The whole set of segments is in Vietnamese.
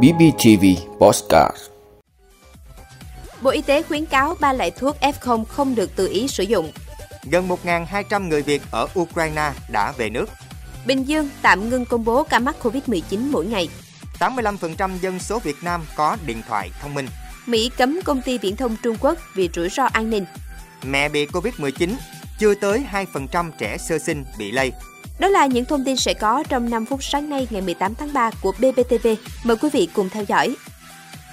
BBTV Postcard Bộ Y tế khuyến cáo ba loại thuốc F0 không được tự ý sử dụng. Gần 1.200 người Việt ở Ukraine đã về nước. Bình Dương tạm ngưng công bố ca mắc COVID-19 mỗi ngày. 85% dân số Việt Nam có điện thoại thông minh. Mỹ cấm công ty viễn thông Trung Quốc vì rủi ro an ninh. Mẹ bị Covid-19, chưa tới 2% trẻ sơ sinh bị lây. Đó là những thông tin sẽ có trong 5 phút sáng nay ngày 18 tháng 3 của BBTV. Mời quý vị cùng theo dõi.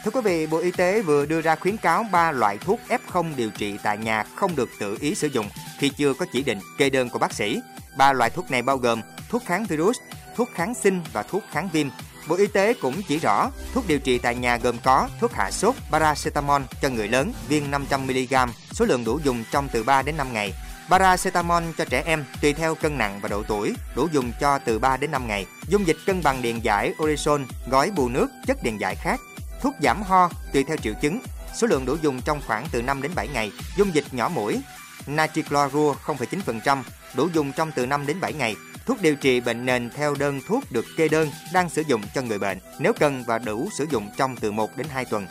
Thưa quý vị, Bộ Y tế vừa đưa ra khuyến cáo 3 loại thuốc F0 điều trị tại nhà không được tự ý sử dụng khi chưa có chỉ định kê đơn của bác sĩ. Ba loại thuốc này bao gồm thuốc kháng virus, thuốc kháng sinh và thuốc kháng viêm. Bộ Y tế cũng chỉ rõ thuốc điều trị tại nhà gồm có thuốc hạ sốt paracetamol cho người lớn viên 500mg, số lượng đủ dùng trong từ 3 đến 5 ngày. Paracetamol cho trẻ em tùy theo cân nặng và độ tuổi, đủ dùng cho từ 3 đến 5 ngày. Dung dịch cân bằng điện giải Orezon, gói bù nước, chất điện giải khác. Thuốc giảm ho tùy theo triệu chứng, số lượng đủ dùng trong khoảng từ 5 đến 7 ngày. Dung dịch nhỏ mũi, Natriclorua 0,9%, đủ dùng trong từ 5 đến 7 ngày. Thuốc điều trị bệnh nền theo đơn thuốc được kê đơn đang sử dụng cho người bệnh nếu cần và đủ sử dụng trong từ 1 đến 2 tuần.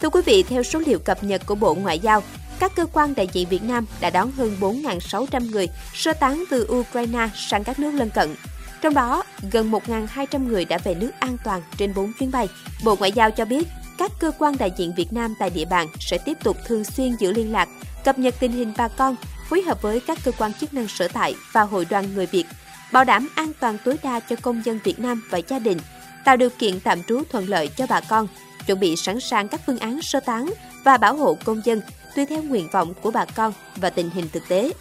Thưa quý vị, theo số liệu cập nhật của Bộ Ngoại giao, các cơ quan đại diện Việt Nam đã đón hơn 4.600 người sơ tán từ Ukraine sang các nước lân cận. Trong đó, gần 1.200 người đã về nước an toàn trên 4 chuyến bay. Bộ Ngoại giao cho biết, các cơ quan đại diện Việt Nam tại địa bàn sẽ tiếp tục thường xuyên giữ liên lạc, cập nhật tình hình bà con, phối hợp với các cơ quan chức năng sở tại và hội đoàn người Việt, bảo đảm an toàn tối đa cho công dân Việt Nam và gia đình, tạo điều kiện tạm trú thuận lợi cho bà con, chuẩn bị sẵn sàng các phương án sơ tán và bảo hộ công dân tùy theo nguyện vọng của bà con và tình hình thực tế.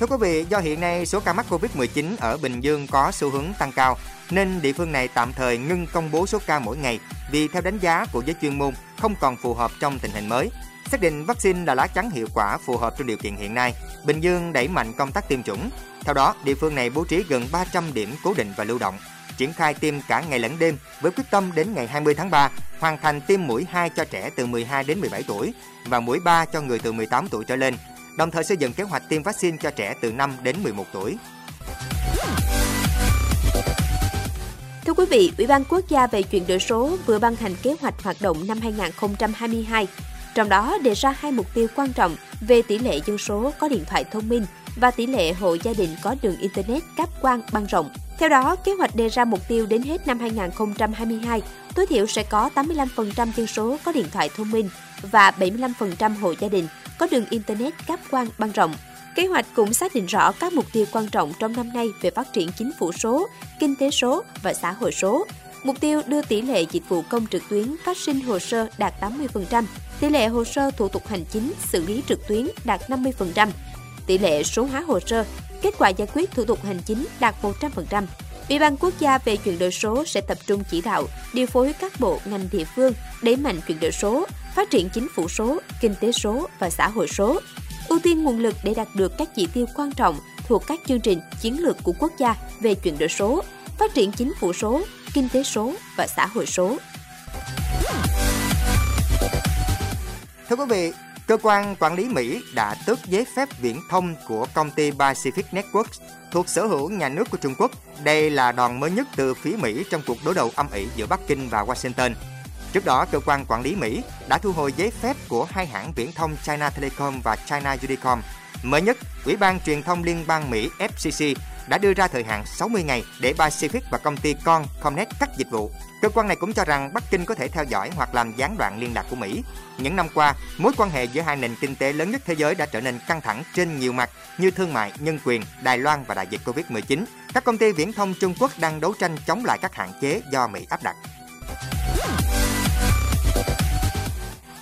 Thưa quý vị, do hiện nay số ca mắc Covid-19 ở Bình Dương có xu hướng tăng cao, nên địa phương này tạm thời ngưng công bố số ca mỗi ngày vì theo đánh giá của giới chuyên môn không còn phù hợp trong tình hình mới. Xác định vaccine là lá chắn hiệu quả phù hợp trong điều kiện hiện nay, Bình Dương đẩy mạnh công tác tiêm chủng. Theo đó, địa phương này bố trí gần 300 điểm cố định và lưu động, triển khai tiêm cả ngày lẫn đêm với quyết tâm đến ngày 20 tháng 3 hoàn thành tiêm mũi 2 cho trẻ từ 12 đến 17 tuổi và mũi 3 cho người từ 18 tuổi trở lên, đồng thời xây dựng kế hoạch tiêm vaccine cho trẻ từ 5 đến 11 tuổi. Thưa quý vị, Ủy ban Quốc gia về chuyển đổi số vừa ban hành kế hoạch hoạt động năm 2022. Trong đó đề ra hai mục tiêu quan trọng về tỷ lệ dân số có điện thoại thông minh và tỷ lệ hộ gia đình có đường Internet cáp quang băng rộng. Theo đó, kế hoạch đề ra mục tiêu đến hết năm 2022, tối thiểu sẽ có 85% dân số có điện thoại thông minh và 75% hộ gia đình có đường Internet cáp quang băng rộng. Kế hoạch cũng xác định rõ các mục tiêu quan trọng trong năm nay về phát triển chính phủ số, kinh tế số và xã hội số. Mục tiêu đưa tỷ lệ dịch vụ công trực tuyến phát sinh hồ sơ đạt 80%, tỷ lệ hồ sơ thủ tục hành chính xử lý trực tuyến đạt 50%, tỷ lệ số hóa hồ sơ, kết quả giải quyết thủ tục hành chính đạt 100%. Ủy ban quốc gia về chuyển đổi số sẽ tập trung chỉ đạo, điều phối các bộ ngành địa phương đẩy mạnh chuyển đổi số, phát triển chính phủ số, kinh tế số và xã hội số, ưu tiên nguồn lực để đạt được các chỉ tiêu quan trọng thuộc các chương trình chiến lược của quốc gia về chuyển đổi số, phát triển chính phủ số, kinh tế số và xã hội số. Thưa quý vị, cơ quan quản lý Mỹ đã tước giấy phép viễn thông của công ty Pacific Networks thuộc sở hữu nhà nước của Trung Quốc. Đây là đòn mới nhất từ phía Mỹ trong cuộc đối đầu âm ỉ giữa Bắc Kinh và Washington. Trước đó, cơ quan quản lý Mỹ đã thu hồi giấy phép của hai hãng viễn thông China Telecom và China Unicom. Mới nhất, Ủy ban Truyền thông Liên bang Mỹ FCC đã đưa ra thời hạn 60 ngày để Pacific và công ty con Comnet cắt dịch vụ. Cơ quan này cũng cho rằng Bắc Kinh có thể theo dõi hoặc làm gián đoạn liên lạc của Mỹ. Những năm qua, mối quan hệ giữa hai nền kinh tế lớn nhất thế giới đã trở nên căng thẳng trên nhiều mặt như thương mại, nhân quyền, Đài Loan và đại dịch Covid-19. Các công ty viễn thông Trung Quốc đang đấu tranh chống lại các hạn chế do Mỹ áp đặt.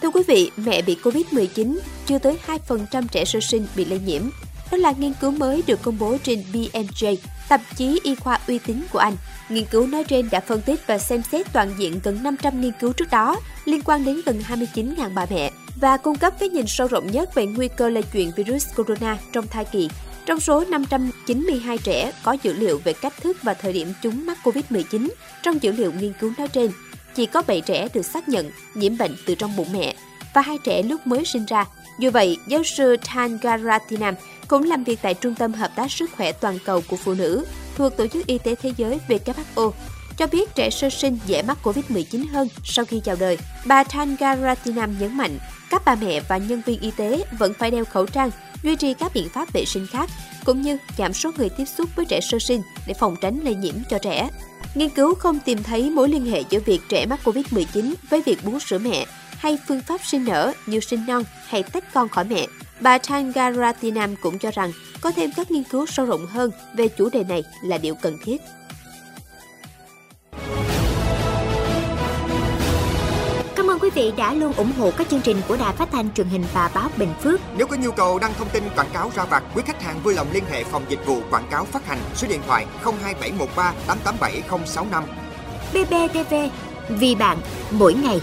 Thưa quý vị, mẹ bị Covid-19, chưa tới 2% trẻ sơ sinh bị lây nhiễm. Đó là nghiên cứu mới được công bố trên BMJ, tạp chí y khoa uy tín của Anh. Nghiên cứu nói trên đã phân tích và xem xét toàn diện gần 500 nghiên cứu trước đó liên quan đến gần 29.000 bà mẹ và cung cấp cái nhìn sâu rộng nhất về nguy cơ lây truyền virus corona trong thai kỳ. Trong số 592 trẻ có dữ liệu về cách thức và thời điểm chúng mắc COVID-19 trong dữ liệu nghiên cứu nói trên, chỉ có 7 trẻ được xác nhận nhiễm bệnh từ trong bụng mẹ và hai trẻ lúc mới sinh ra. Dù vậy, giáo sư Tangaratinam cũng làm việc tại Trung tâm Hợp tác Sức khỏe Toàn cầu của Phụ nữ thuộc Tổ chức Y tế Thế giới WHO, cho biết trẻ sơ sinh dễ mắc COVID-19 hơn sau khi chào đời. Bà Tangaratinam nhấn mạnh, các bà mẹ và nhân viên y tế vẫn phải đeo khẩu trang, duy trì các biện pháp vệ sinh khác, cũng như giảm số người tiếp xúc với trẻ sơ sinh để phòng tránh lây nhiễm cho trẻ. Nghiên cứu không tìm thấy mối liên hệ giữa việc trẻ mắc COVID-19 với việc bú sữa mẹ hay phương pháp sinh nở như sinh non hay tách con khỏi mẹ. Bà Tangaratinam cũng cho rằng có thêm các nghiên cứu sâu rộng hơn về chủ đề này là điều cần thiết. Cảm ơn quý vị đã luôn ủng hộ các chương trình của Đài Phát thanh truyền hình và báo Bình Phước. Nếu có nhu cầu đăng thông tin quảng cáo ra vặt, quý khách hàng vui lòng liên hệ phòng dịch vụ quảng cáo phát hành số điện thoại 02713 887065. BBTV, vì bạn, mỗi ngày.